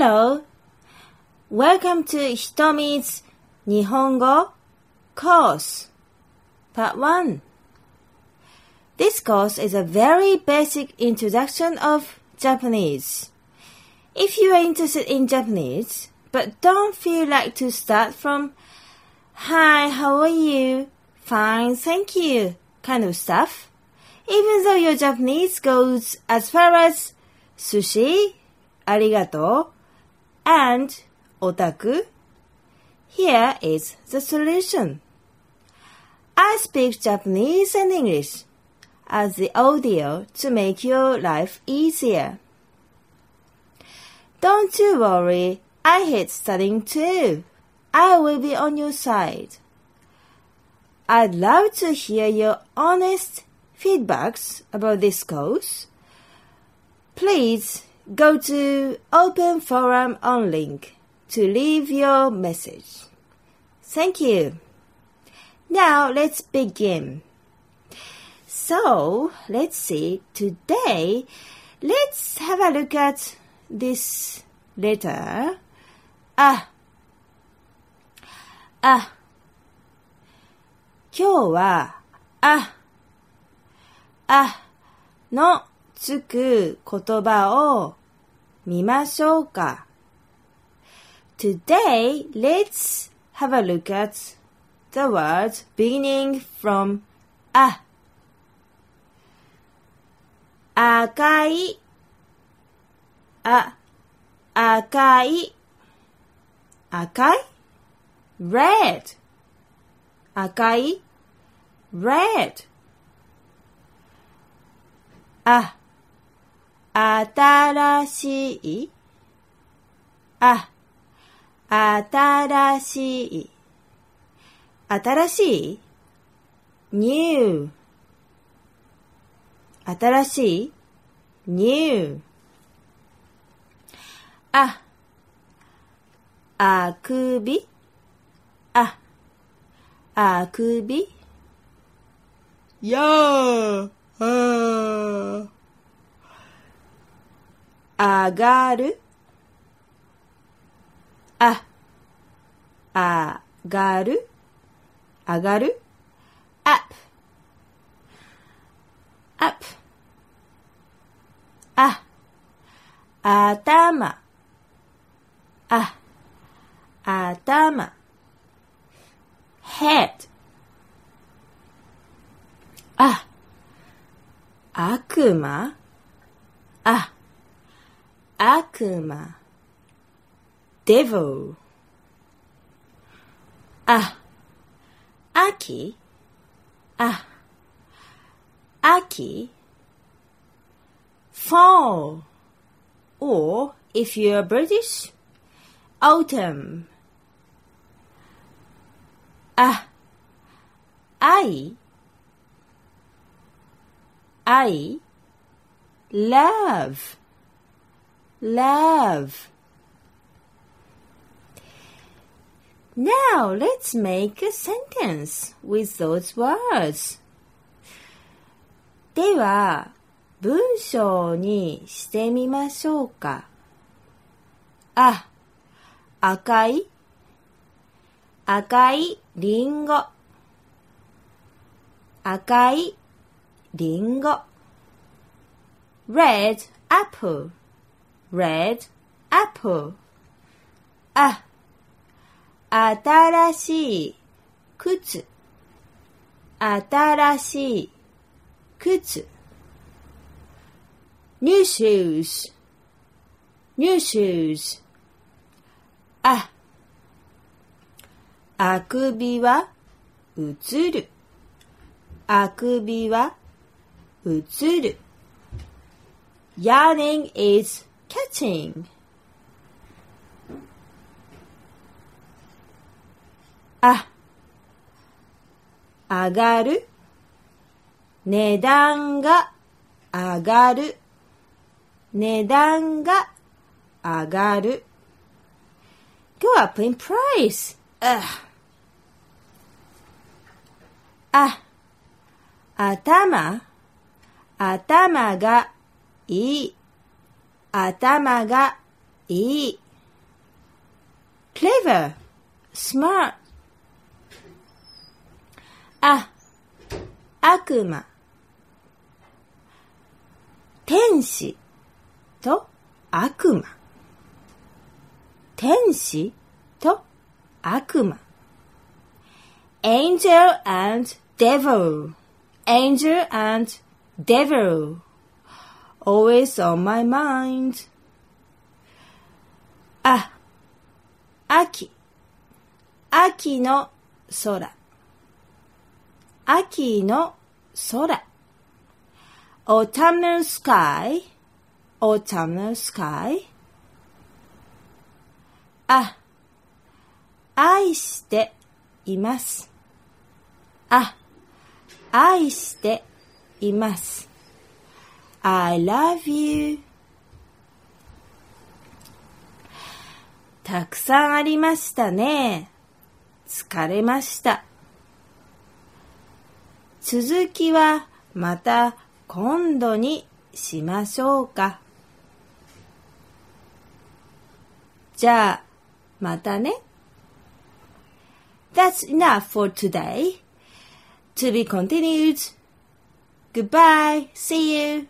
Hello! Welcome to Hitomi's Nihongo course, part 1. This course is a very basic introduction of Japanese. If you are interested in Japanese, but don't feel like to start from Hi, how are you? Fine, thank you kind of stuff, even though your Japanese goes as far as sushi, arigato, and otaku, here is the solution. I speak Japanese and English as the audio to make your life easier. Don't you worry, I hate studying too. I will be on your side. I'd love to hear your honest feedbacks about this course. Please go to Open Forum on link to leave your message. Thank you. Now let's begin. So, let's see. Today, let's have a look at this letter. Ah. Ah. 今日は、あ、あの つく言葉を見ましょうか。Today, let's have a look at the words beginning from あ。赤い、あ、赤い、赤い ?red 赤い red あ、 新しい。あ、新しい。新しい？new 新しい？new あ、あくび？あ、あくび？やーああがる。あ、あがる。あがる。up up あ、頭。あ、頭。head あ、悪魔。悪魔 devil あ、秋あ、秋 fall or if you're British autumn あ、愛 I love Love Now let's make a sentence with those words. では、文章にしてみましょうか。あ、赤い、赤いりんご、赤いりんご red apple red apple あ新しい靴新しい靴 new shoes new shoes ああくびは映るあくびは映る Yawning is catching. あ、上がる。値段が上がる。値段が上がる。Go up in price. あ、あ、頭頭がいい。 頭がいい。clever, smart. あ、悪魔。天使と悪魔。天使と悪魔。angel and devil. Angel and devil. Always on my mind. あ、秋。秋の空。秋の空。autumnal sky, autumnal sky. あ、愛しています。あ、愛しています。I love you. たくさんありましたね。疲れました。続きはまた今度にしましょうか。じゃあ、またね。That's enough for today. To be continued. Goodbye. See you.